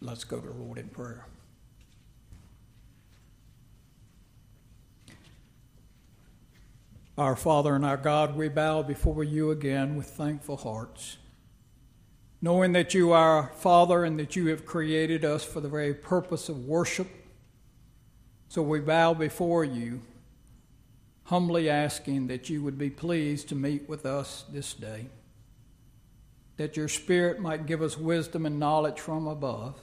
Let's go to the Lord in prayer. Our Father and our God, we bow before you again with thankful hearts, knowing that you are our Father and that you have created us for the very purpose of worship. So we bow before you, humbly asking that you would be pleased to meet with us this day, that your Spirit might give us wisdom and knowledge from above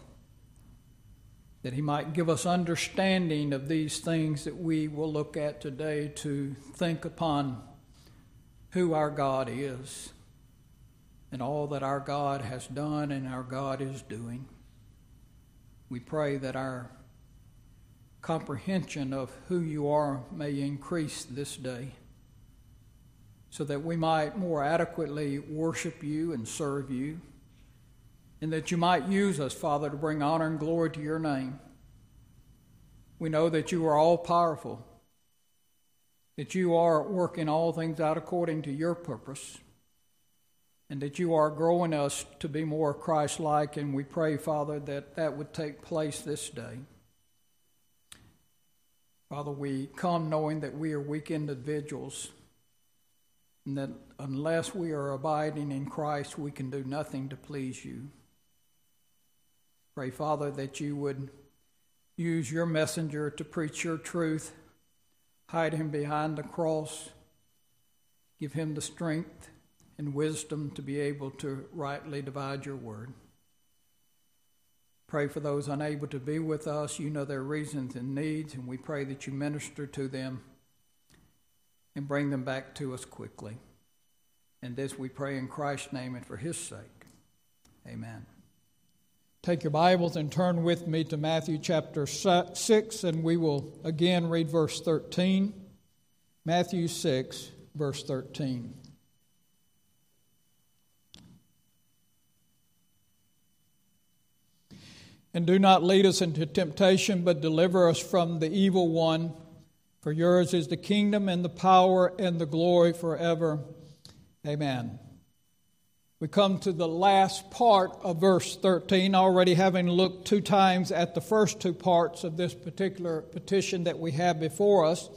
that He might give us understanding of these things that we will look at today to think upon who our God is and all that our God has done and our God is doing. We pray that our comprehension of who you are may increase this day so that we might more adequately worship you and serve you and that you might use us, Father, to bring honor and glory to your name. We know that you are all powerful, that you are working all things out according to your purpose, and that you are growing us to be more Christ like. And we pray, Father, that that would take place this day. Father, we come knowing that we are weak individuals and that unless we are abiding in Christ, we can do nothing to please you. Pray, Father, that you would use your messenger to preach your truth, hide him behind the cross, give him the strength and wisdom to be able to rightly divide your word. Pray for those unable to be with us. You know their reasons and needs, and we pray that you minister to them and bring them back to us quickly. And this we pray in Christ's name and for his sake. Amen. Take your Bibles and turn with me to Matthew chapter 6, and we will again read verse 13. Matthew 6, verse 13. And do not lead us into temptation, but deliver us from the evil one. For yours is the kingdom and the power and the glory forever. Amen. We come to the last part of verse 13, already having looked two times at the first two parts of this particular petition that we have before us.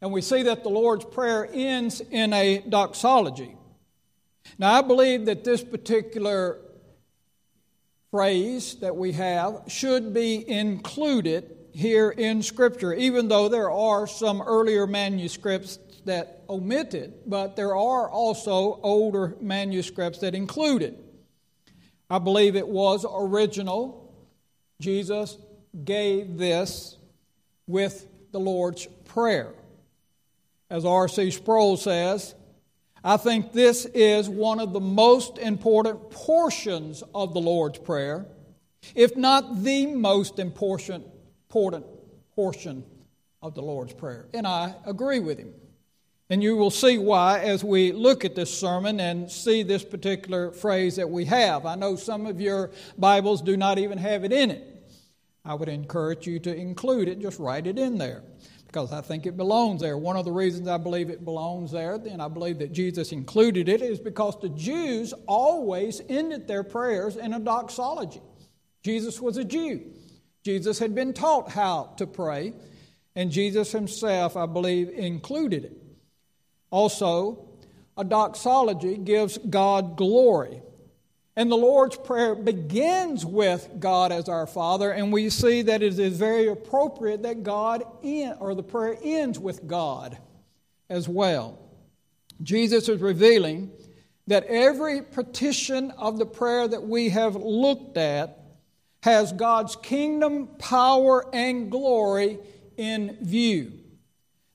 And we see that the Lord's Prayer ends in a doxology. Now, I believe that this particular phrase that we have should be included here in Scripture, even though there are some earlier manuscripts that omit it, but there are also older manuscripts that include it. I believe it was original. Jesus gave this with the Lord's Prayer. As R.C. Sproul says, I think this is one of the most important portions of the Lord's Prayer, if not the most important, important portion of the Lord's Prayer. And I agree with him. And you will see why as we look at this sermon and see this particular phrase that we have. I know some of your Bibles do not even have it in it. I would encourage you to include it, just write it in there because I think it belongs there. One of the reasons I believe it belongs there, and I believe that Jesus included it, is because the Jews always ended their prayers in a doxology. Jesus was a Jew. Jesus had been taught how to pray, and Jesus himself, I believe, included it. Also, a doxology gives God glory. And the Lord's Prayer begins with God as our Father, and we see that it is very appropriate that God end, or the prayer ends with God as well. Jesus is revealing that every petition of the prayer that we have looked at has God's kingdom, power, and glory in view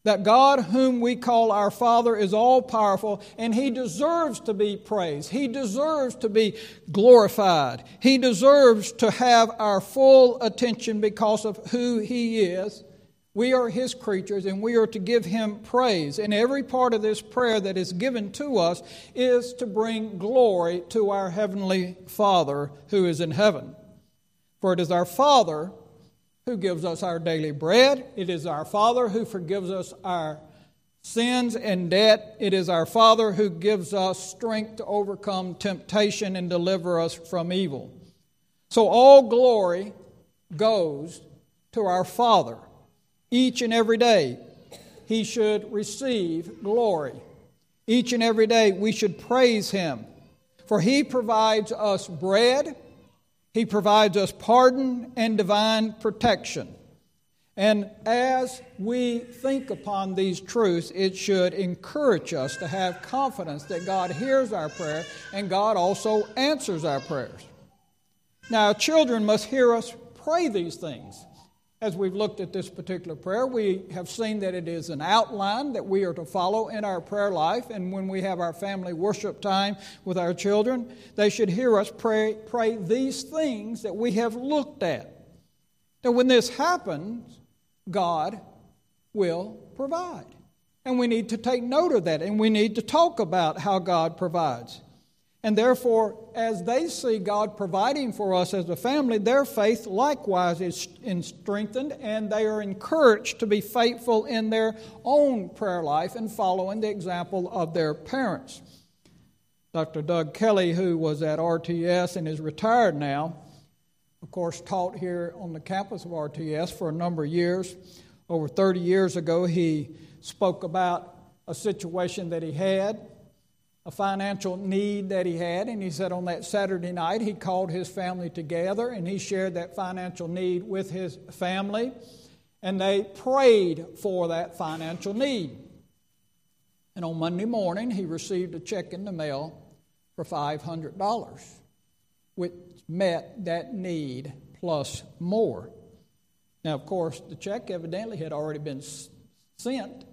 that God, whom we call our Father, is all powerful and He deserves to be praised. He deserves to be glorified. He deserves to have our full attention because of who He is. We are His creatures and we are to give Him praise. And every part of this prayer that is given to us is to bring glory to our Heavenly Father who is in heaven. For it is our Father who gives us our daily bread. It is our Father who forgives us our sins and debt. It is our Father who gives us strength to overcome temptation and deliver us from evil. So all glory goes to our Father. Each and every day, He should receive glory. Each and every day, we should praise Him. For He provides us bread, He provides us pardon and divine protection. And as we think upon these truths, it should encourage us to have confidence that God hears our prayer and God also answers our prayers. Now, children must hear us pray these things. As we've looked at this particular prayer, we have seen that it is an outline that we are to follow in our prayer life. And when we have our family worship time with our children, they should hear us pray, pray these things that we have looked at. Now, when this happens, God will provide. And we need to take note of that, and we need to talk about how God provides. And therefore, as they see God providing for us as a family, their faith likewise is strengthened, and they are encouraged to be faithful in their own prayer life and following the example of their parents. Dr. Doug Kelly, who was at RTS and is retired now, of course, taught here on the campus of RTS for a number of years. Over 30 years ago, he spoke about a situation that he had a financial need that he had. And he said on that Saturday night, he called his family together and he shared that financial need with his family. And they prayed for that financial need. And on Monday morning, he received a check in the mail for $500, which met that need plus more. Now, of course, the check evidently had already been sent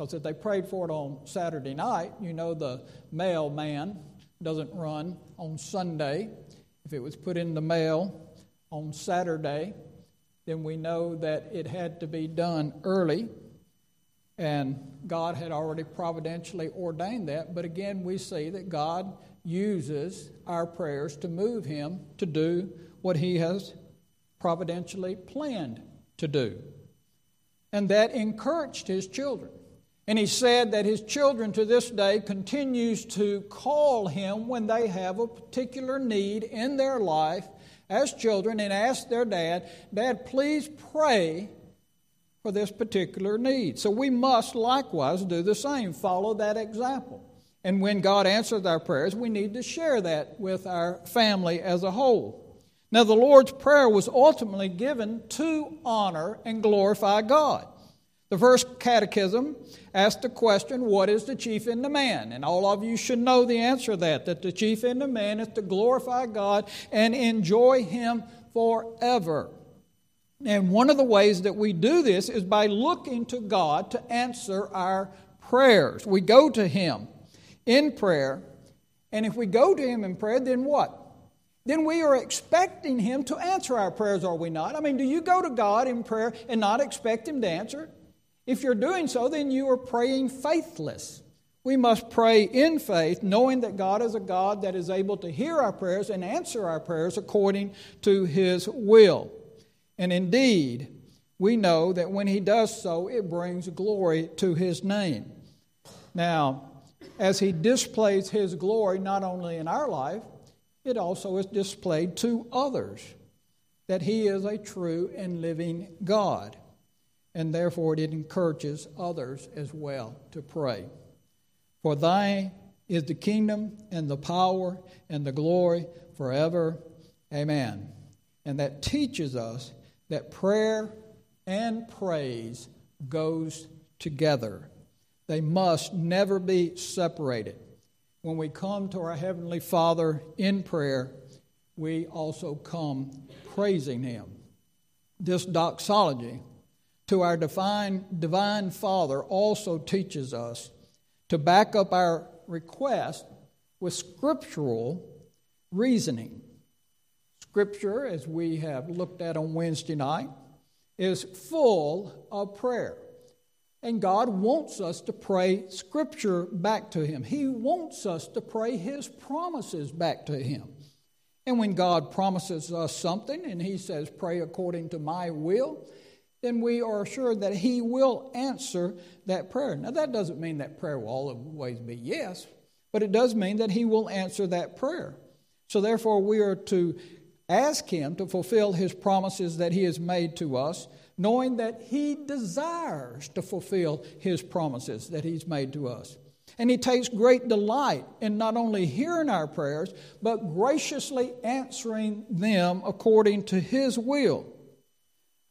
because if they prayed for it on Saturday night, you know the mailman doesn't run on Sunday. If it was put in the mail on Saturday, then we know that it had to be done early. And God had already providentially ordained that. But again, we see that God uses our prayers to move Him to do what He has providentially planned to do. And that encouraged His children. And he said that his children to this day continues to call him when they have a particular need in their life as children and ask their dad, Dad, please pray for this particular need. So we must likewise do the same, follow that example. And when God answers our prayers, we need to share that with our family as a whole. Now, the Lord's Prayer was ultimately given to honor and glorify God. The first catechism asked the question, What is the chief end of man? And all of you should know the answer to that, that the chief end of man is to glorify God and enjoy Him forever. And one of the ways that we do this is by looking to God to answer our prayers. We go to Him in prayer, and if we go to Him in prayer, then what? Then we are expecting Him to answer our prayers, are we not? I mean, do you go to God in prayer and not expect Him to answer? If you're doing so, then you are praying faithless. We must pray in faith, knowing that God is a God that is able to hear our prayers and answer our prayers according to His will. And indeed, we know that when He does so, it brings glory to His name. Now, as He displays His glory not only in our life, it also is displayed to others that He is a true and living God and therefore it encourages others as well to pray. For thine is the kingdom and the power and the glory forever. Amen. And that teaches us that prayer and praise goes together. They must never be separated. When we come to our heavenly Father in prayer, we also come praising him. This doxology to our divine, divine Father also teaches us to back up our request with scriptural reasoning. Scripture, as we have looked at on Wednesday night, is full of prayer. And God wants us to pray Scripture back to Him. He wants us to pray His promises back to Him. And when God promises us something and He says, Pray according to my will, then we are assured that He will answer that prayer. Now, that doesn't mean that prayer will always be yes, but it does mean that He will answer that prayer. So, therefore, we are to Ask Him to fulfill His promises that He has made to us, knowing that He desires to fulfill His promises that He's made to us. And He takes great delight in not only hearing our prayers, but graciously answering them according to His will.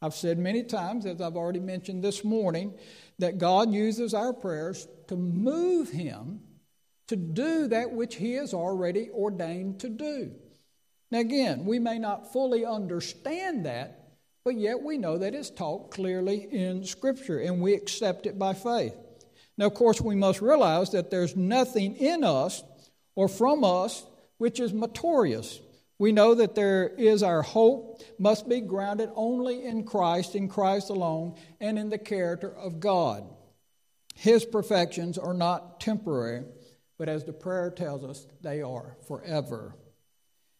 I've said many times, as I've already mentioned this morning, that God uses our prayers to move Him to do that which He has already ordained to do. Now, again, we may not fully understand that, but yet we know that it's taught clearly in Scripture and we accept it by faith. Now, of course, we must realize that there's nothing in us or from us which is meritorious. We know that there is our hope must be grounded only in Christ, in Christ alone, and in the character of God. His perfections are not temporary, but as the prayer tells us, they are forever.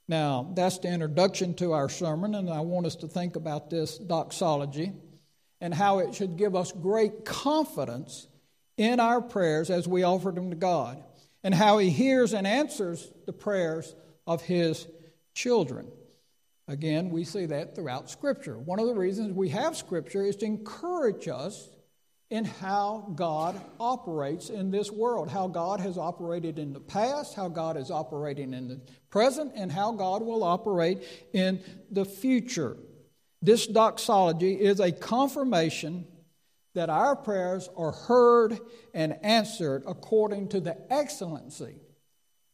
Now, that's the introduction to our sermon, and I want us to think about this doxology and how it should give us great confidence in our prayers as we offer them to God, and how He hears and answers the prayers of His children. Again, we see that throughout Scripture. One of the reasons we have Scripture is to encourage us in how God operates in this world, how God has operated in the past, how God is operating in the present, and how God will operate in the future. This doxology is a confirmation that our prayers are heard and answered according to the excellency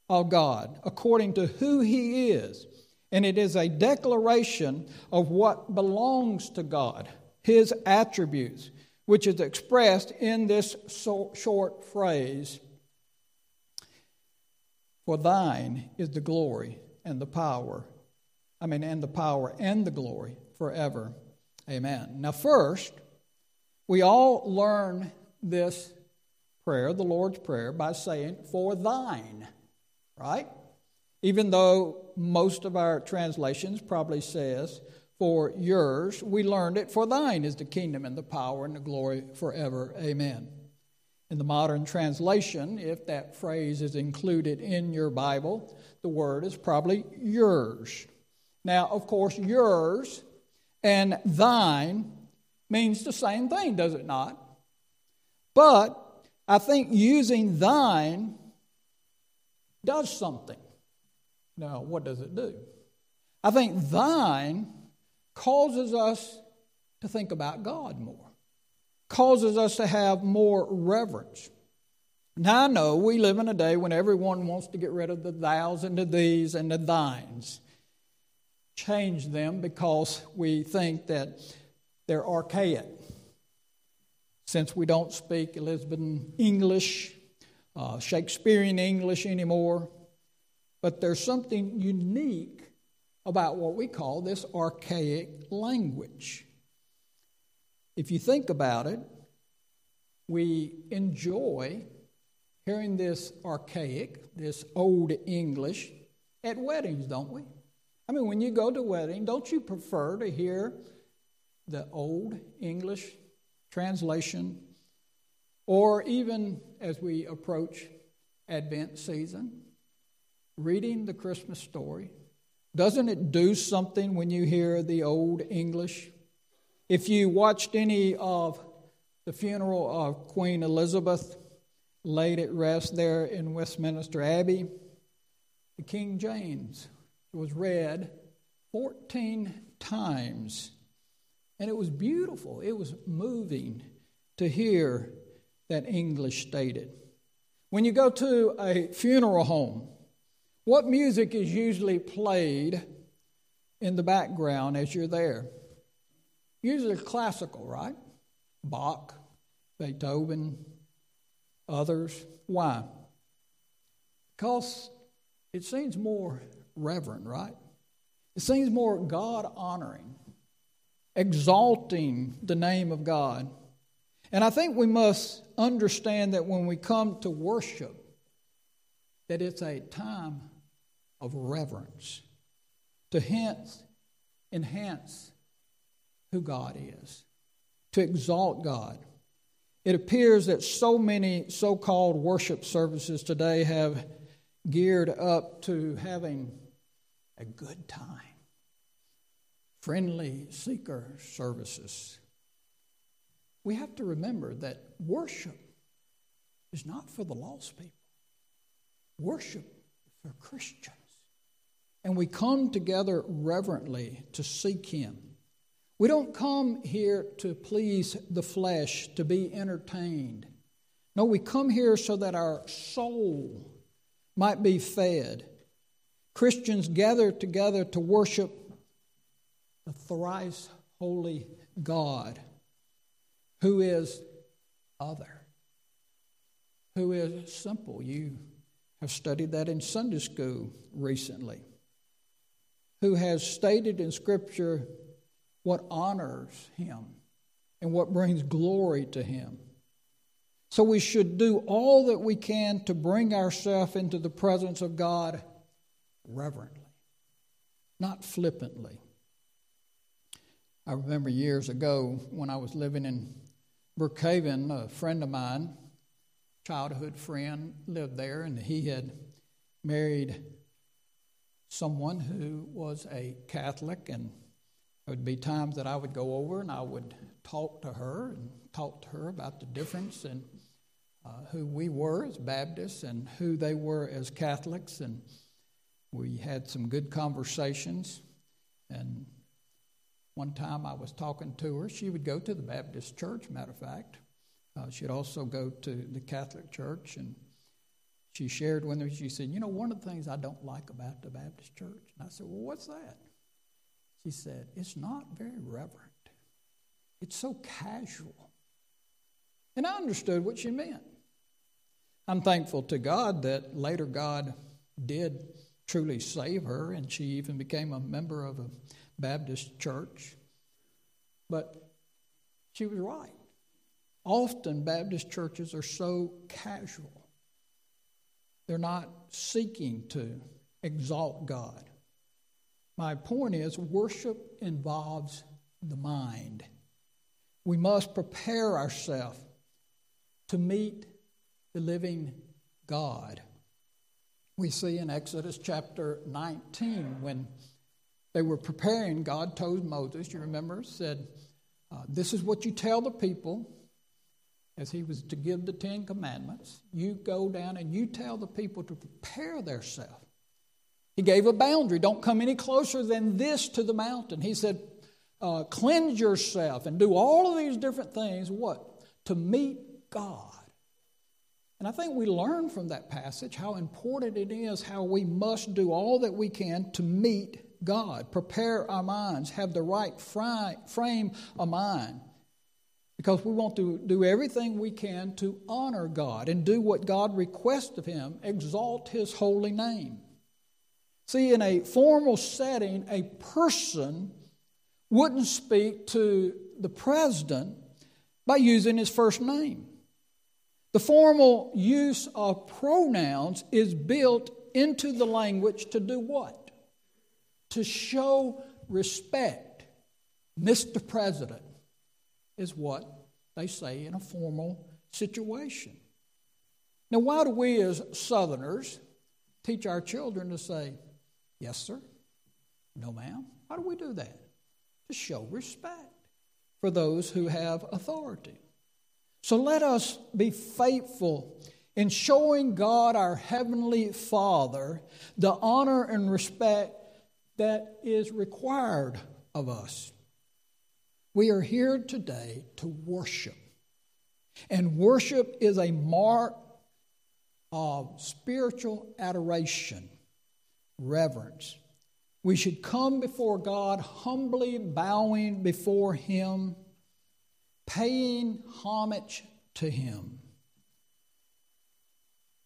of God, according to who He is. And it is a declaration of what belongs to God, His attributes which is expressed in this short phrase For thine is the glory and the power, I mean, and the power and the glory forever. Amen. Now, first, we all learn this prayer, the Lord's Prayer, by saying, For thine, right? Even though most of our translations probably says, for yours. We learned it, for thine is the kingdom and the power and the glory forever. Amen. In the modern translation, if that phrase is included in your Bible, the word is probably yours. Now, of course, yours and thine means the same thing, does it not? But I think using thine does something. Now, what does it do? I think thine causes us to think about God more, causes us to have more reverence. Now, I know we live in a day when everyone wants to get rid of the thous and the these and the thines, change them because we think that they're archaic. Since we don't speak Elizabethan English, uh, Shakespearean English anymore, but there's something unique about what we call this archaic language. If you think about it, we enjoy hearing this archaic, this old English at weddings, don't we? I mean, when you go to wedding, don't you prefer to hear the old English translation? Or even as we approach Advent season, reading the Christmas story, doesn't it do something when you hear the old English? If you watched any of the funeral of Queen Elizabeth laid at rest there in Westminster Abbey, the King James was read 14 times. And it was beautiful, it was moving to hear that English stated. When you go to a funeral home, what music is usually played in the background as you're there? Usually classical, right? Bach, Beethoven, others. Why? Because it seems more reverent, right? It seems more God honoring, exalting the name of God. And I think we must understand that when we come to worship, that it's a time of reverence to hence enhance who God is, to exalt God. It appears that so many so called worship services today have geared up to having a good time. friendly seeker services. We have to remember that worship is not for the lost people, worship is for Christians. And we come together reverently to seek Him. We don't come here to please the flesh, to be entertained. No, we come here so that our soul might be fed. Christians gather together to worship the thrice holy God who is other, who is simple. You have studied that in Sunday school recently. Who has stated in Scripture what honors him and what brings glory to him. So we should do all that we can to bring ourselves into the presence of God reverently, not flippantly. I remember years ago when I was living in Brookhaven, a friend of mine, childhood friend, lived there, and he had married someone who was a Catholic, and there would be times that I would go over and I would talk to her and talk to her about the difference in uh, who we were as Baptists and who they were as Catholics, and we had some good conversations. And one time I was talking to her. She would go to the Baptist church, matter of fact. Uh, she'd also go to the Catholic church. And she shared with me, she said, You know, one of the things I don't like about the Baptist church. And I said, Well, what's that? She said, It's not very reverent, it's so casual. And I understood what she meant. I'm thankful to God that later God did truly save her, and she even became a member of a Baptist church. But she was right. Often, Baptist churches are so casual, they're not seeking to exalt God. My point is, worship involves the mind. We must prepare ourselves to meet the living God. We see in Exodus chapter 19 when they were preparing, God told Moses, you remember, said, uh, This is what you tell the people as he was to give the Ten Commandments. You go down and you tell the people to prepare themselves. He gave a boundary. Don't come any closer than this to the mountain. He said, uh, Cleanse yourself and do all of these different things. What? To meet God. And I think we learn from that passage how important it is how we must do all that we can to meet God, prepare our minds, have the right frame of mind. Because we want to do everything we can to honor God and do what God requests of Him, exalt His holy name. See, in a formal setting, a person wouldn't speak to the president by using his first name. The formal use of pronouns is built into the language to do what? to show respect, Mr. President, is what they say in a formal situation. Now, why do we as Southerners teach our children to say, yes, sir, no, ma'am? Why do we do that? To show respect for those who have authority. So let us be faithful in showing God, our Heavenly Father, the honor and respect that is required of us. We are here today to worship. And worship is a mark of spiritual adoration, reverence. We should come before God humbly bowing before Him, paying homage to Him.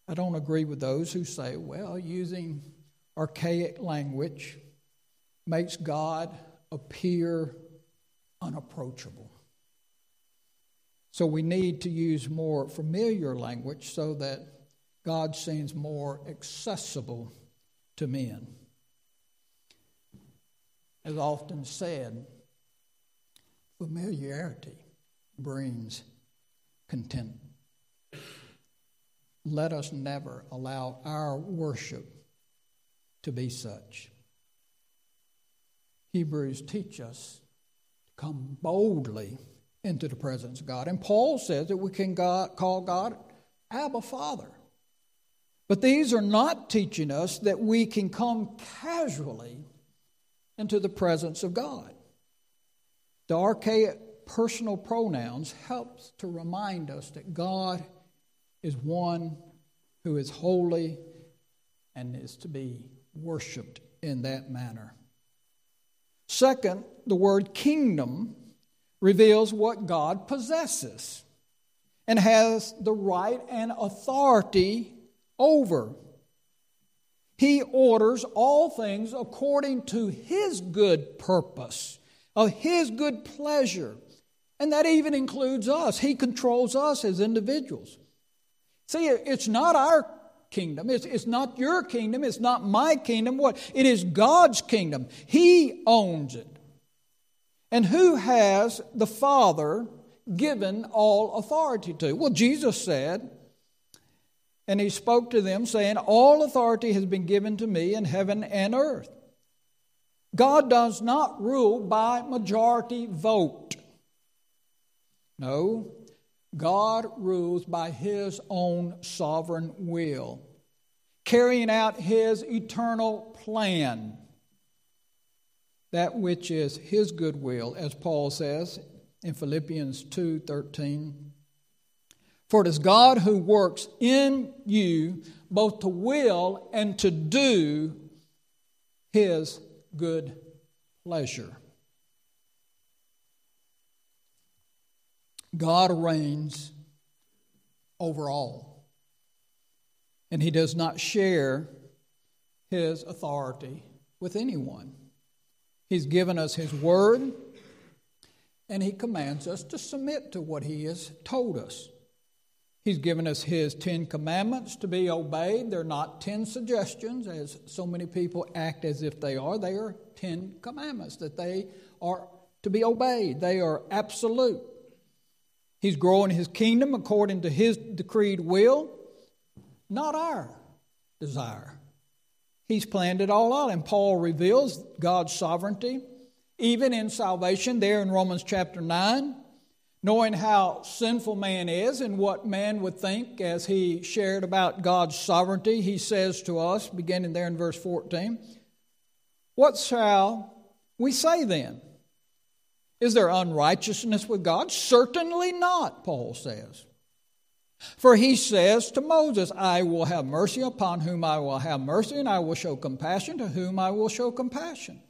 I don't agree with those who say, well, using archaic language makes God appear unapproachable. So we need to use more familiar language so that God seems more accessible to men. As often said, familiarity brings content. Let us never allow our worship to be such. Hebrews teach us come boldly into the presence of God. And Paul says that we can God, call God Abba Father. But these are not teaching us that we can come casually into the presence of God. The archaic personal pronouns helps to remind us that God is one who is holy and is to be worshiped in that manner. Second, the word kingdom reveals what God possesses and has the right and authority over. He orders all things according to His good purpose, of His good pleasure. And that even includes us. He controls us as individuals. See, it's not our kingdom. It's, it's not your kingdom. It's not my kingdom. What? It is God's kingdom. He owns it. And who has the Father given all authority to? Well, Jesus said, and he spoke to them, saying, All authority has been given to me in heaven and earth. God does not rule by majority vote. No, God rules by his own sovereign will, carrying out his eternal plan that which is his good will, as Paul says in Philippians 2:13. For it is God who works in you both to will and to do his good pleasure. God reigns over all, and he does not share his authority with anyone. He's given us His Word, and He commands us to submit to what He has told us. He's given us His Ten Commandments to be obeyed. They're not ten suggestions, as so many people act as if they are. They are Ten Commandments that they are to be obeyed, they are absolute. He's growing His kingdom according to His decreed will, not our desire. He's planned it all out. And Paul reveals God's sovereignty, even in salvation, there in Romans chapter 9. Knowing how sinful man is and what man would think as he shared about God's sovereignty, he says to us, beginning there in verse 14, What shall we say then? Is there unrighteousness with God? Certainly not, Paul says. For he says to Moses, I will have mercy upon whom I will have mercy, and I will show compassion to whom I will show compassion.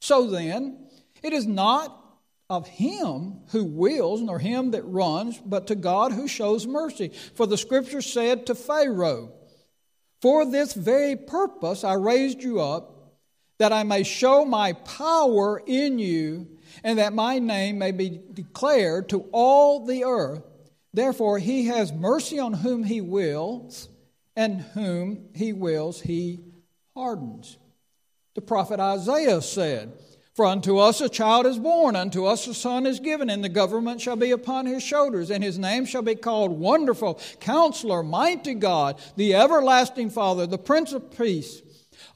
So then, it is not of him who wills, nor him that runs, but to God who shows mercy. For the scripture said to Pharaoh, For this very purpose I raised you up, that I may show my power in you, and that my name may be declared to all the earth. Therefore, he has mercy on whom he wills, and whom he wills, he hardens. The prophet Isaiah said, For unto us a child is born, unto us a son is given, and the government shall be upon his shoulders, and his name shall be called Wonderful, Counselor, Mighty God, the Everlasting Father, the Prince of Peace.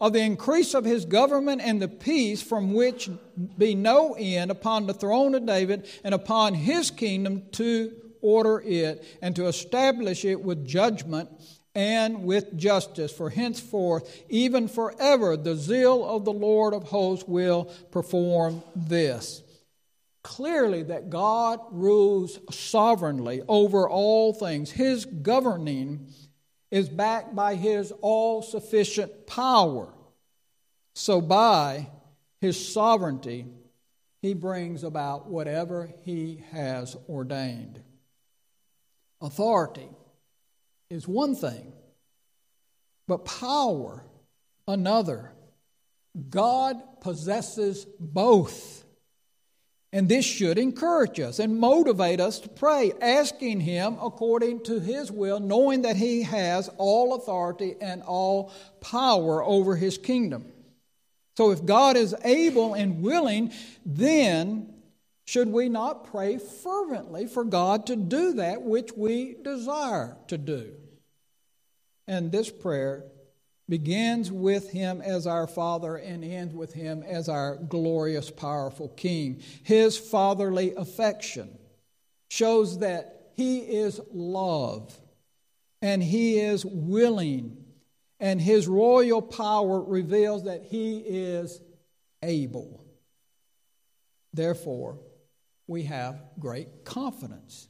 Of the increase of his government and the peace from which be no end upon the throne of David and upon his kingdom to order it and to establish it with judgment and with justice. For henceforth, even forever, the zeal of the Lord of hosts will perform this. Clearly, that God rules sovereignly over all things. His governing is backed by His all sufficient power. So, by His sovereignty, He brings about whatever He has ordained. Authority is one thing, but power another. God possesses both. And this should encourage us and motivate us to pray, asking Him according to His will, knowing that He has all authority and all power over His kingdom. So if God is able and willing, then should we not pray fervently for God to do that which we desire to do? And this prayer begins with him as our Father and ends with him as our glorious, powerful King. His fatherly affection shows that he is love and he is willing, and his royal power reveals that he is able. Therefore, we have great confidence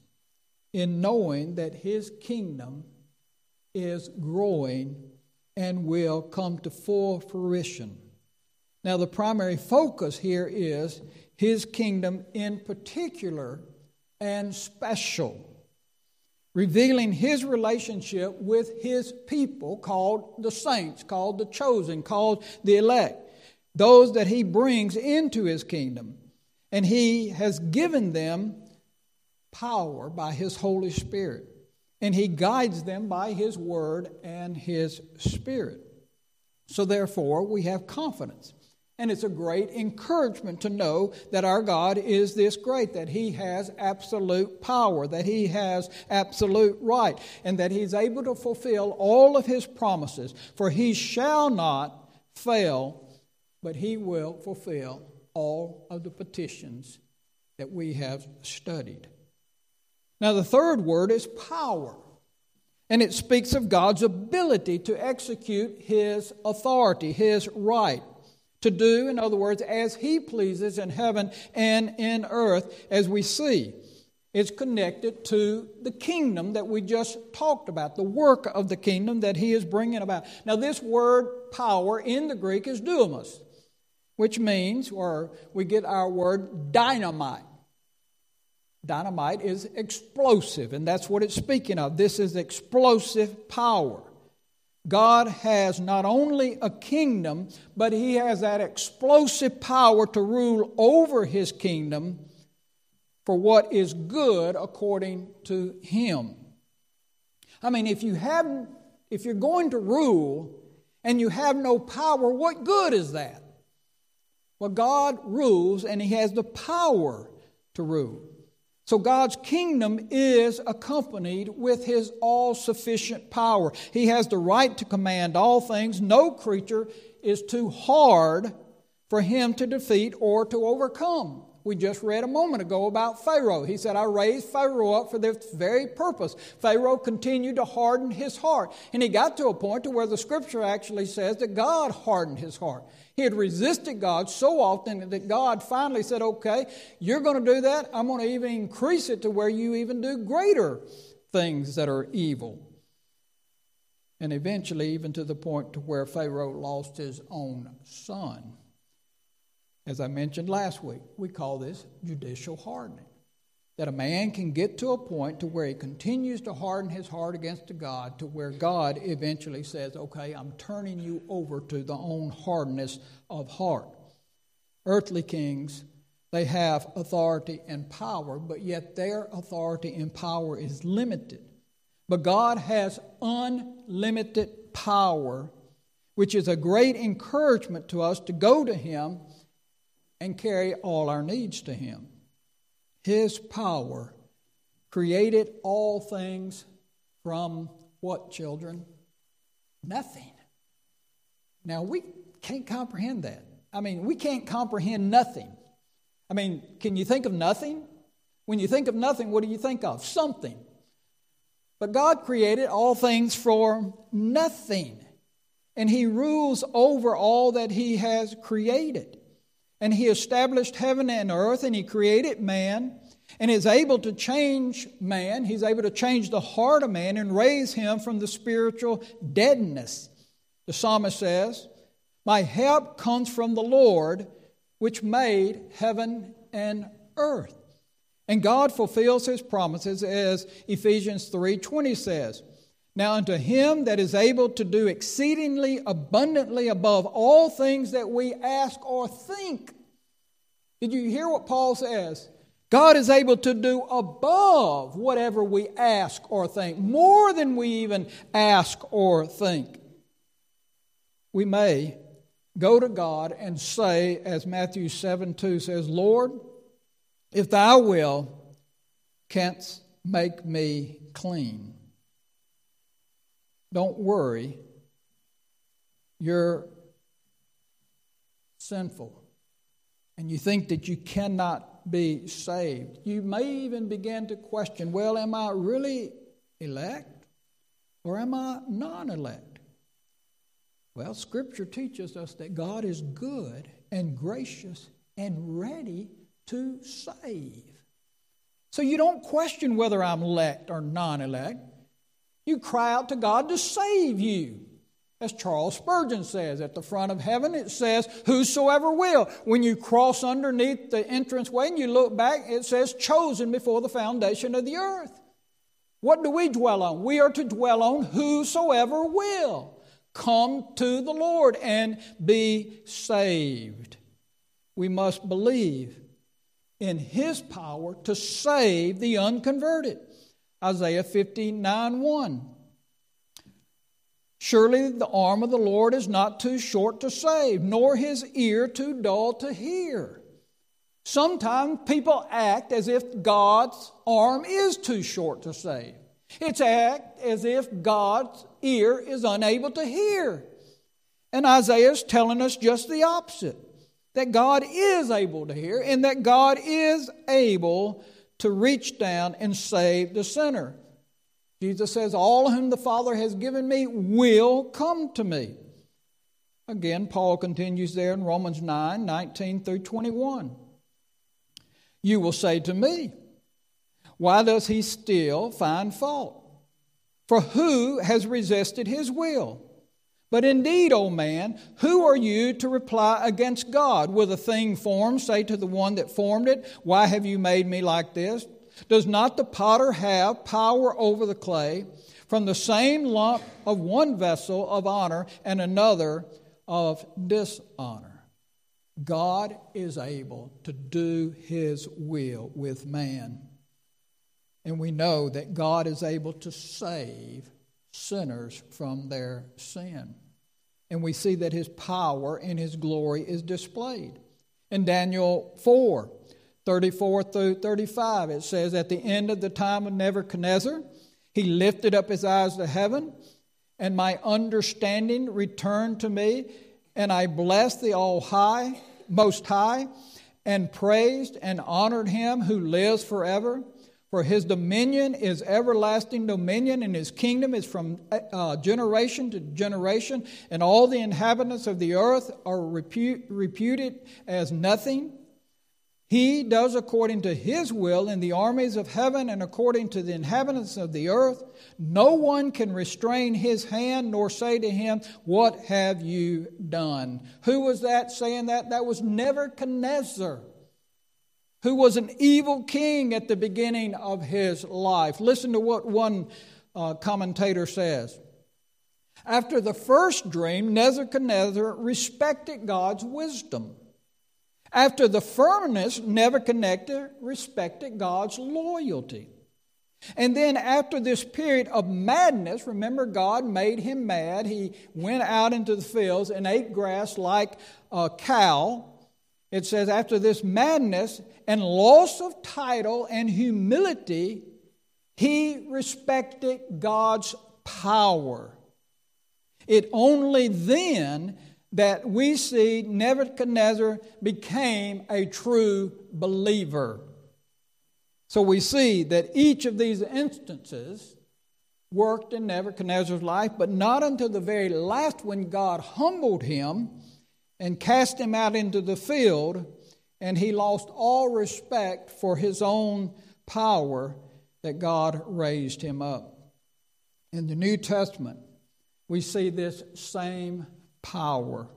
in knowing that his kingdom is growing and will come to full fruition. Now, the primary focus here is his kingdom in particular and special, revealing his relationship with his people called the saints, called the chosen, called the elect, those that he brings into his kingdom. And he has given them power by his Holy Spirit and he guides them by his word and his spirit. So, therefore, we have confidence. And it's a great encouragement to know that our God is this great, that He has absolute power, that He has absolute right, and that He's able to fulfill all of His promises. For He shall not fail, but He will fulfill all of the petitions that we have studied. Now, the third word is power. And it speaks of God's ability to execute His authority, His right. To do, in other words, as He pleases in heaven and in earth, as we see. It's connected to the kingdom that we just talked about, the work of the kingdom that He is bringing about. Now, this word power in the Greek is dunamis, which means, or we get our word dynamite. Dynamite is explosive, and that's what it's speaking of. This is explosive power. God has not only a kingdom, but He has that explosive power to rule over His kingdom for what is good according to Him. I mean, if you have, if you're going to rule and you have no power, what good is that? Well, God rules and He has the power to rule. So God's kingdom is accompanied with his all sufficient power. He has the right to command all things. No creature is too hard for him to defeat or to overcome. We just read a moment ago about Pharaoh. He said, I raised Pharaoh up for this very purpose. Pharaoh continued to harden his heart. And he got to a point to where the scripture actually says that God hardened his heart. He had resisted God so often that God finally said, Okay, you're going to do that. I'm going to even increase it to where you even do greater things that are evil. And eventually, even to the point to where Pharaoh lost his own son. As I mentioned last week, we call this judicial hardening. That a man can get to a point to where he continues to harden his heart against God, to where God eventually says, Okay, I'm turning you over to the own hardness of heart. Earthly kings, they have authority and power, but yet their authority and power is limited. But God has unlimited power, which is a great encouragement to us to go to Him and carry all our needs to Him. His power created all things from what, children? Nothing. Now, we can't comprehend that. I mean, we can't comprehend nothing. I mean, can you think of nothing? When you think of nothing, what do you think of? Something. But God created all things for nothing. And He rules over all that He has created. And he established heaven and earth, and he created man, and is able to change man. He's able to change the heart of man and raise him from the spiritual deadness. The psalmist says, My help comes from the Lord, which made heaven and earth. And God fulfills his promises as Ephesians 3:20 says. Now unto him that is able to do exceedingly abundantly above all things that we ask or think. Did you hear what Paul says? God is able to do above whatever we ask or think, more than we even ask or think. We may go to God and say, as Matthew 7 2 says, Lord, if thou will, canst make me clean. Don't worry. you're sinful and you think that you cannot be saved, you may even begin to question well, am I really elect or am I non elect? Well, Scripture teaches us that God is good and gracious and ready to save. So you don't question whether I'm elect or non elect. You cry out to God to save you. As Charles Spurgeon says, at the front of heaven it says, Whosoever will. When you cross underneath the entranceway and you look back, it says, Chosen before the foundation of the earth. What do we dwell on? We are to dwell on whosoever will come to the Lord and be saved. We must believe in His power to save the unconverted. Isaiah 59 1. Surely the arm of the Lord is not too short to save, nor his ear too dull to hear. Sometimes people act as if God's arm is too short to save. It's act as if God's ear is unable to hear. And Isaiah is telling us just the opposite that God is able to hear and that God is able to reach down and save the sinner. Jesus says, All whom the Father has given me will come to me. Again, Paul continues there in Romans 9 19 through 21. You will say to me, Why does he still find fault? For who has resisted his will? But indeed, O man, who are you to reply against God? With a thing formed, say to the one that formed it, Why have you made me like this? Does not the potter have power over the clay from the same lump of one vessel of honor and another of dishonor? God is able to do his will with man. And we know that God is able to save sinners from their sin. And we see that his power and his glory is displayed. In Daniel 4, 34 through 35, it says, At the end of the time of Nebuchadnezzar, he lifted up his eyes to heaven, and my understanding returned to me, and I blessed the All High, Most High, and praised and honored him who lives forever. For his dominion is everlasting dominion, and his kingdom is from uh, generation to generation, and all the inhabitants of the earth are repu- reputed as nothing. He does according to his will in the armies of heaven and according to the inhabitants of the earth. No one can restrain his hand nor say to him, What have you done? Who was that saying that? That was Nebuchadnezzar, who was an evil king at the beginning of his life. Listen to what one uh, commentator says. After the first dream, Nebuchadnezzar respected God's wisdom. After the firmness, Nebuchadnezzar respected God's loyalty. And then, after this period of madness, remember, God made him mad. He went out into the fields and ate grass like a cow. It says, after this madness and loss of title and humility, he respected God's power. It only then that we see Nebuchadnezzar became a true believer. So we see that each of these instances worked in Nebuchadnezzar's life, but not until the very last when God humbled him and cast him out into the field, and he lost all respect for his own power that God raised him up. In the New Testament, we see this same power.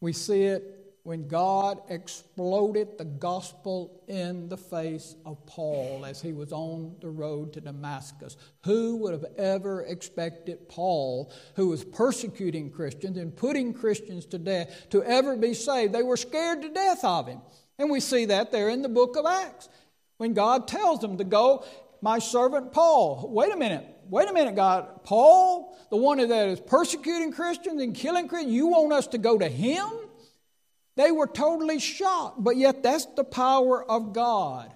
We see it when God exploded the gospel in the face of Paul as he was on the road to Damascus. Who would have ever expected Paul, who was persecuting Christians and putting Christians to death, to ever be saved? They were scared to death of him. And we see that there in the book of Acts. When God tells them to go, my servant Paul, wait a minute, wait a minute, God, Paul, the one that is persecuting Christians and killing Christians, you want us to go to him? They were totally shocked, but yet that's the power of God.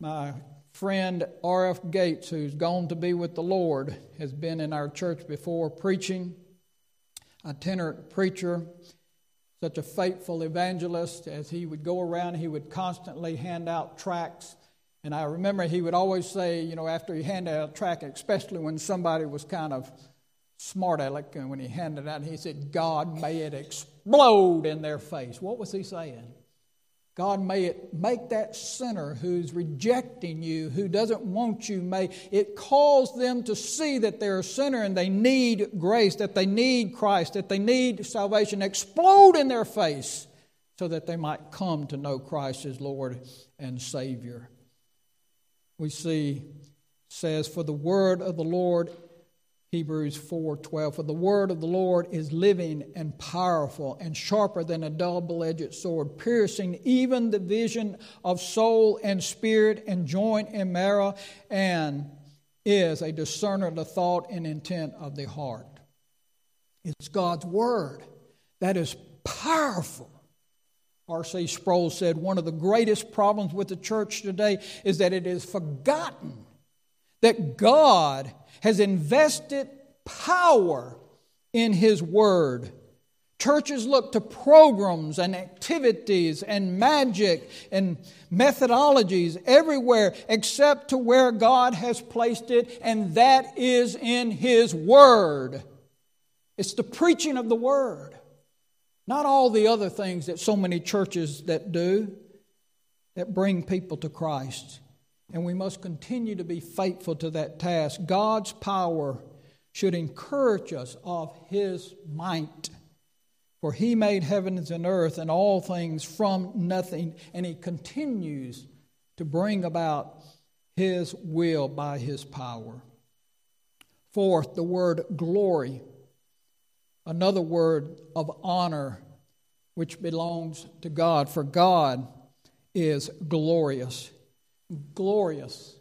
My friend R.F. Gates, who's gone to be with the Lord, has been in our church before preaching. itinerant preacher, such a faithful evangelist. As he would go around, he would constantly hand out tracts. And I remember he would always say, you know, after he handed out a tract, especially when somebody was kind of smart aleck, when he handed out, he said, God, may it explode in their face. What was he saying? God, may it make that sinner who's rejecting you, who doesn't want you, may it cause them to see that they're a sinner and they need grace, that they need Christ, that they need salvation, explode in their face so that they might come to know Christ as Lord and Savior. We see says, For the word of the Lord Hebrews 4:12 For the word of the Lord is living and powerful and sharper than a double-edged sword piercing even the vision of soul and spirit and joint and marrow and is a discerner of the thought and intent of the heart. It's God's word that is powerful. R.C. Sproul said one of the greatest problems with the church today is that it is forgotten that God has invested power in His Word. Churches look to programs and activities and magic and methodologies everywhere except to where God has placed it, and that is in His Word. It's the preaching of the Word, not all the other things that so many churches that do that bring people to Christ and we must continue to be faithful to that task. God's power should encourage us of His might. For He made heavens and earth and all things from nothing, and He continues to bring about His will by His power. Fourth, the word glory, another word of honor which belongs to God, for God is glorious glorious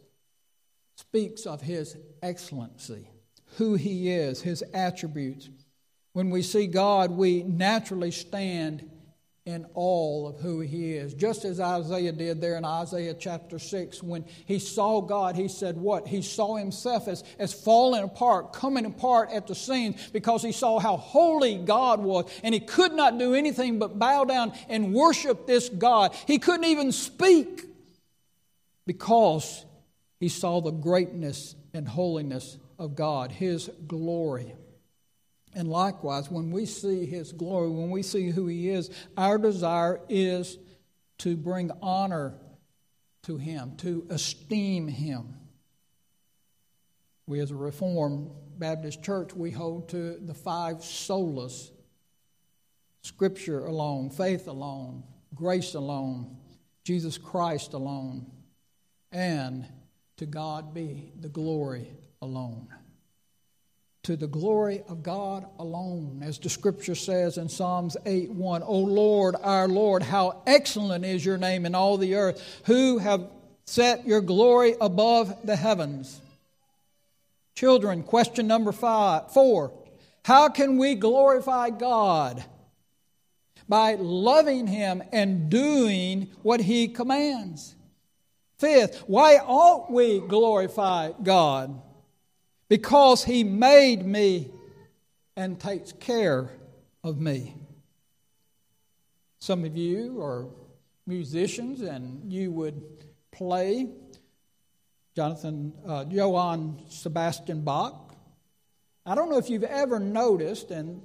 speaks of his excellency, who he is, his attributes. When we see God, we naturally stand in all of who he is. Just as Isaiah did there in Isaiah chapter 6, when he saw God, he said, What? He saw himself as, as falling apart, coming apart at the seams, because he saw how holy God was, and he could not do anything but bow down and worship this God. He couldn't even speak because he saw the greatness and holiness of God, his glory. And likewise, when we see his glory, when we see who he is, our desire is to bring honor to him, to esteem him. We, as a Reformed Baptist church, we hold to the five solas Scripture alone, faith alone, grace alone, Jesus Christ alone, and to God be the glory alone. To the glory of God alone, as the scripture says in Psalms 8 1. O Lord, our Lord, how excellent is your name in all the earth, who have set your glory above the heavens. Children, question number five, four. How can we glorify God? By loving Him and doing what He commands. Fifth, why ought we glorify God? Because He made me and takes care of me. Some of you are musicians and you would play Jonathan, uh, Johann Sebastian Bach. I don't know if you've ever noticed, and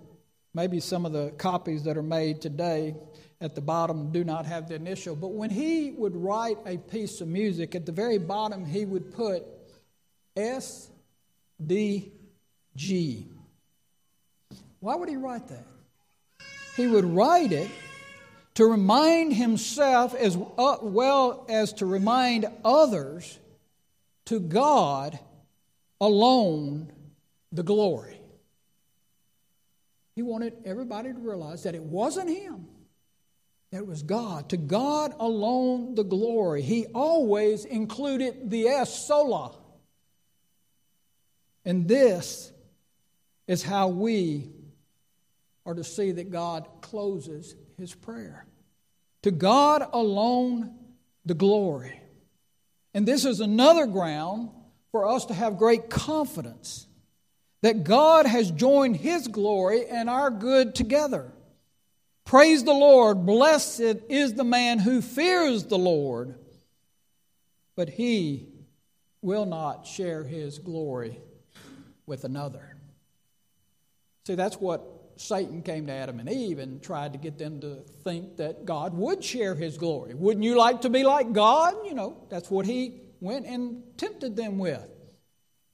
maybe some of the copies that are made today at the bottom do not have the initial. But when he would write a piece of music, at the very bottom he would put S D G. Why would he write that? He would write it to remind himself as uh, well as to remind others to God alone the glory. He wanted everybody to realize that it wasn't him it was God. To God alone the glory. He always included the S, sola. And this is how we are to see that God closes his prayer. To God alone the glory. And this is another ground for us to have great confidence that God has joined His glory and our good together. Praise the Lord. Blessed is the man who fears the Lord, but he will not share his glory with another. See, that's what Satan came to Adam and Eve and tried to get them to think that God would share his glory. Wouldn't you like to be like God? You know, that's what he went and tempted them with.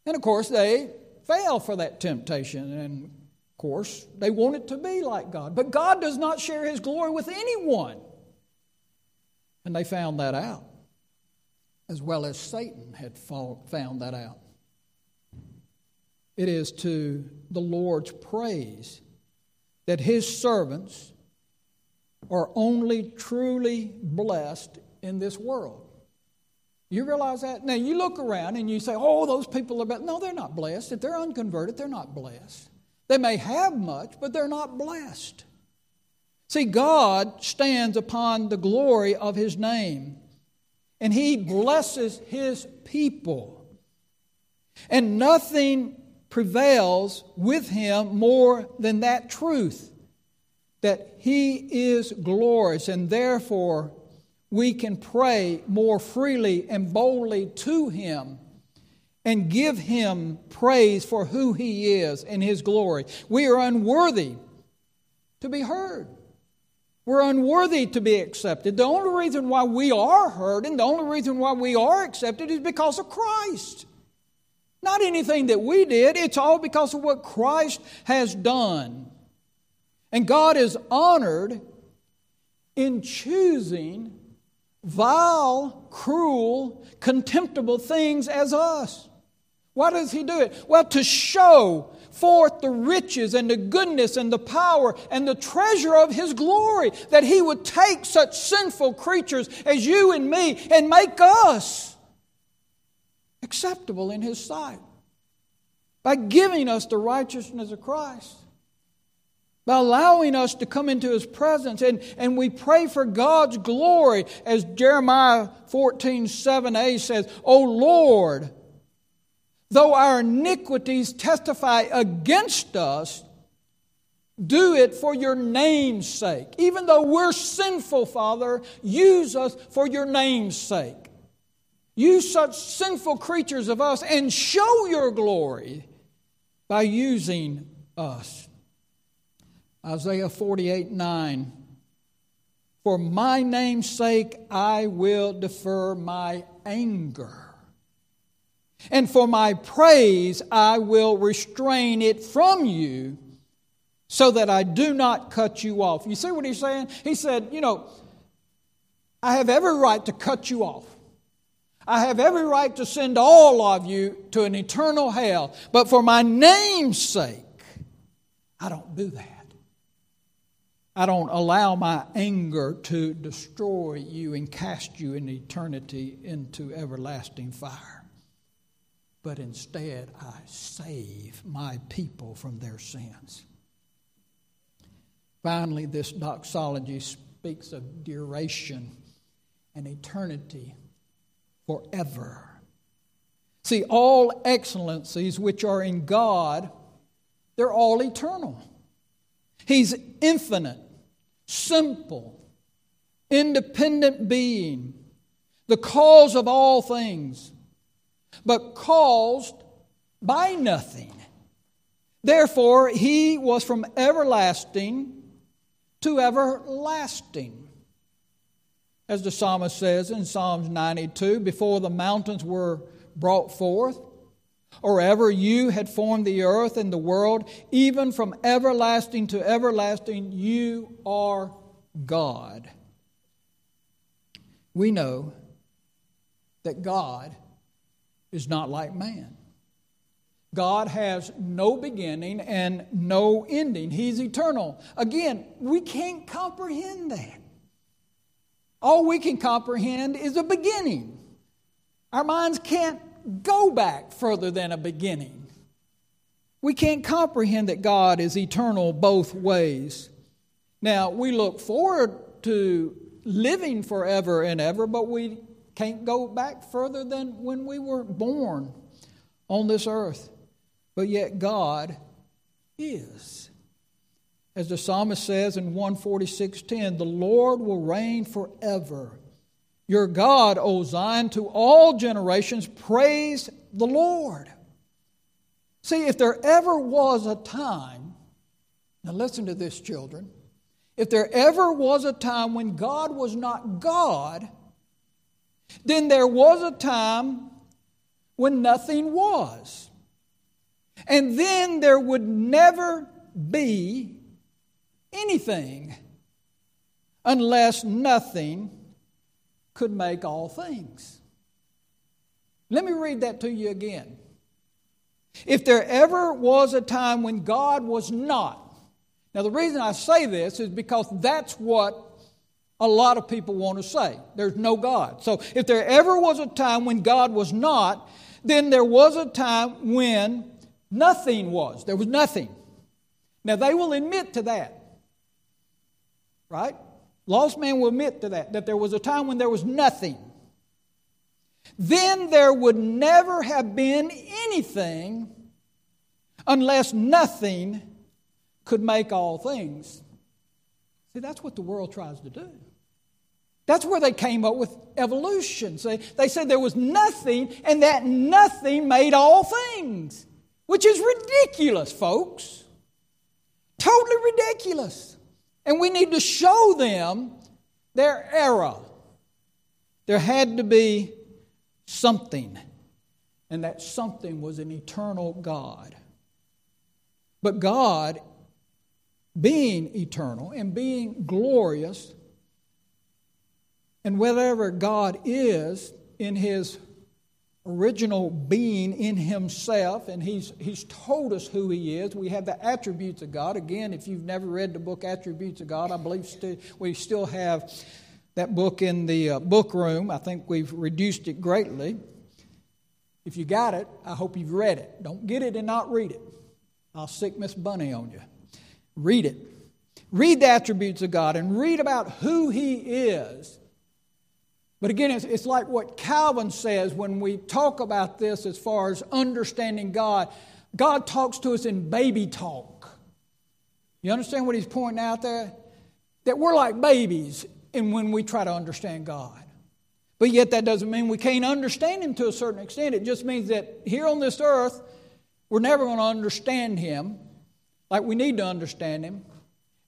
And of course, they fell for that temptation. And of course, they wanted to be like God. But God does not share his glory with anyone. And they found that out, as well as Satan had found that out. It is to the Lord's praise that his servants are only truly blessed in this world. You realize that? Now you look around and you say, oh, those people are blessed. No, they're not blessed. If they're unconverted, they're not blessed. They may have much, but they're not blessed. See, God stands upon the glory of His name, and He blesses His people. And nothing prevails with Him more than that truth that He is glorious, and therefore we can pray more freely and boldly to Him and give Him praise for who He is and His glory. We are unworthy to be heard. We're unworthy to be accepted. The only reason why we are heard and the only reason why we are accepted is because of Christ. Not anything that we did, it's all because of what Christ has done. And God is honored in choosing vile, cruel, contemptible things as us. Why does He do it? Well, to show forth the riches and the goodness and the power and the treasure of His glory, that He would take such sinful creatures as you and me and make us acceptable in His sight by giving us the righteousness of Christ by allowing us to come into his presence. And, and we pray for God's glory, as Jeremiah 14 7a says, O Lord, though our iniquities testify against us, do it for your name's sake. Even though we're sinful, Father, use us for your name's sake. Use such sinful creatures of us and show your glory by using us. Isaiah 48 9. For my name's sake, I will defer my anger. And for my praise, I will restrain it from you so that I do not cut you off. You see what he's saying? He said, You know, I have every right to cut you off. I have every right to send all of you to an eternal hell. But for my name's sake, I don't do that. I don't allow my anger to destroy you and cast you in eternity into everlasting fire. But instead, I save my people from their sins. Finally, this doxology speaks of duration and eternity forever. See, all excellencies which are in God, they're all eternal. He's infinite simple, independent being, the cause of all things, but caused by nothing. Therefore, he was from everlasting to everlasting. As the psalmist says in Psalms 92 before the mountains were brought forth, or ever you had formed the earth and the world, even from everlasting to everlasting, you are God. We know that God is not like man. God has no beginning and no ending. He's eternal. Again, we can't comprehend that. All we can comprehend is a beginning. Our minds can't go back further than a beginning. We can't comprehend that God is eternal both ways. Now, we look forward to living forever and ever, but we can't go back further than when we were born on this earth. but yet God is. As the psalmist says in 146:10, the Lord will reign forever. Your God, O Zion, to all generations, praise the Lord. See, if there ever was a time, now listen to this, children. If there ever was a time when God was not God, then there was a time when nothing was. And then there would never be anything unless nothing could make all things. Let me read that to you again. If there ever was a time when God was not, now the reason I say this is because that's what a lot of people want to say. There's no God. So if there ever was a time when God was not, then there was a time when nothing was. There was nothing. Now they will admit to that. Right? Lost man will admit to that, that there was a time when there was nothing. Then there would never have been anything unless nothing could make all things. See, that's what the world tries to do. That's where they came up with evolution. They said there was nothing, and that nothing made all things, which is ridiculous, folks. Totally ridiculous. And we need to show them their error. There had to be something, and that something was an eternal God. But God, being eternal and being glorious, and whatever God is in his original being in himself, and he's, he's told us who he is. We have the attributes of God. Again, if you've never read the book Attributes of God, I believe st- we still have that book in the uh, book room. I think we've reduced it greatly. If you got it, I hope you've read it. Don't get it and not read it. I'll sic Miss Bunny on you. Read it. Read the attributes of God and read about who He is but again, it's, it's like what Calvin says when we talk about this as far as understanding God. God talks to us in baby talk. You understand what he's pointing out there? That we're like babies and when we try to understand God. But yet that doesn't mean we can't understand him to a certain extent. It just means that here on this earth, we're never going to understand him like we need to understand him.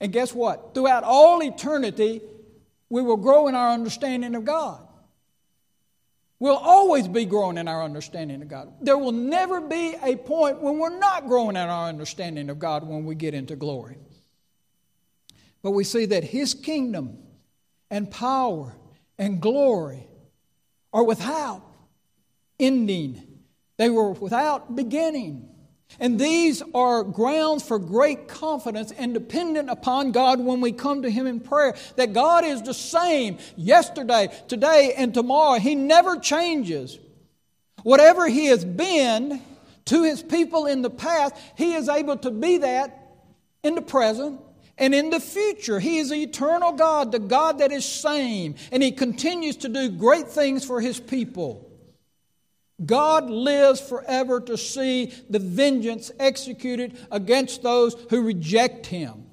And guess what? Throughout all eternity, we will grow in our understanding of God. We'll always be growing in our understanding of God. There will never be a point when we're not growing in our understanding of God when we get into glory. But we see that His kingdom and power and glory are without ending, they were without beginning. And these are grounds for great confidence and dependent upon God when we come to Him in prayer. That God is the same yesterday, today, and tomorrow. He never changes. Whatever He has been to His people in the past, He is able to be that in the present and in the future. He is the eternal God, the God that is same, and He continues to do great things for His people. God lives forever to see the vengeance executed against those who reject Him.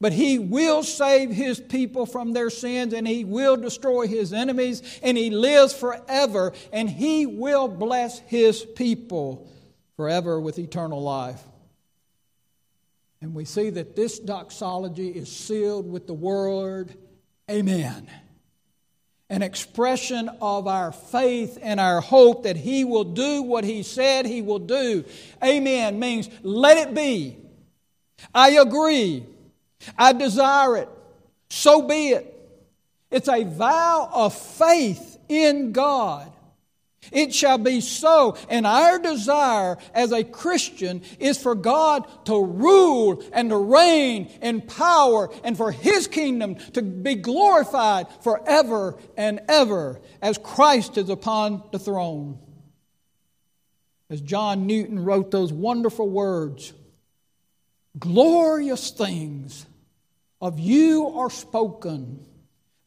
But He will save His people from their sins and He will destroy His enemies and He lives forever and He will bless His people forever with eternal life. And we see that this doxology is sealed with the word Amen an expression of our faith and our hope that He will do what He said He will do. Amen means let it be. I agree. I desire it. So be it. It's a vow of faith in God. It shall be so. And our desire as a Christian is for God to rule and to reign in power and for His kingdom to be glorified forever and ever as Christ is upon the throne. As John Newton wrote those wonderful words Glorious things of you are spoken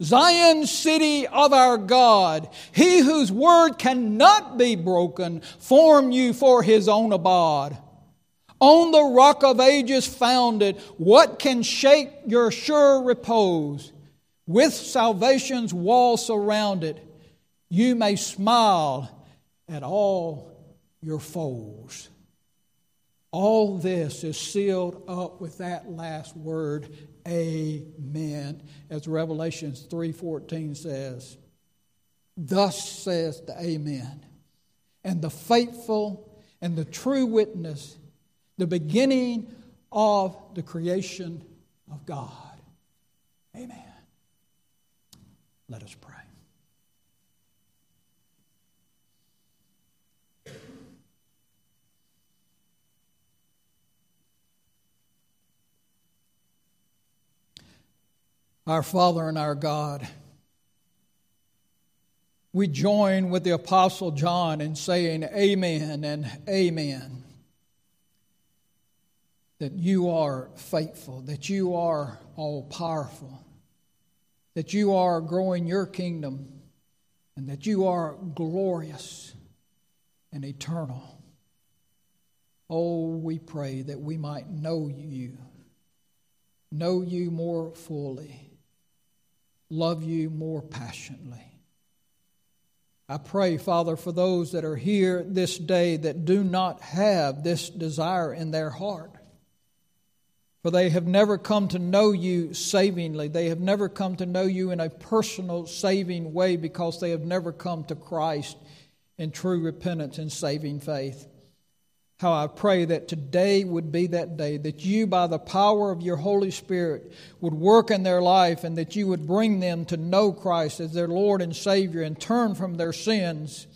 Zion, city of our God, he whose word cannot be broken, form you for his own abode. on the rock of ages founded. What can shake your sure repose? With salvation's wall surrounded, you may smile at all your foes. All this is sealed up with that last word, amen, as Revelations 3:14 says. Thus says the amen. And the faithful and the true witness, the beginning of the creation of God. Amen. Let us pray. Our Father and our God, we join with the Apostle John in saying amen and amen. That you are faithful, that you are all powerful, that you are growing your kingdom, and that you are glorious and eternal. Oh, we pray that we might know you, know you more fully love you more passionately. I pray, Father, for those that are here this day that do not have this desire in their heart. For they have never come to know you savingly. They have never come to know you in a personal, saving way because they have never come to Christ in true repentance and saving faith how I pray that today would be that day, that you, by the power of your Holy Spirit, would work in their life and that you would bring them to know Christ as their Lord and Savior and turn from their sins.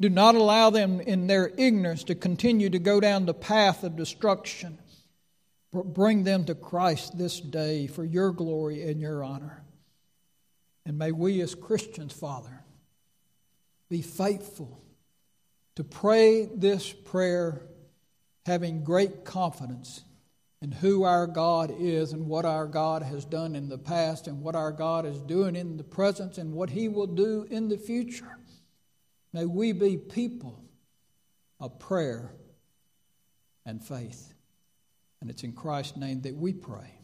Do not allow them in their ignorance to continue to go down the path of destruction. But bring them to Christ this day for your glory and your honor. And may we as Christians, Father, be faithful to pray this prayer having great confidence in who our God is and what our God has done in the past and what our God is doing in the present and what He will do in the future. May we be people of prayer and faith. And it's in Christ's name that we pray.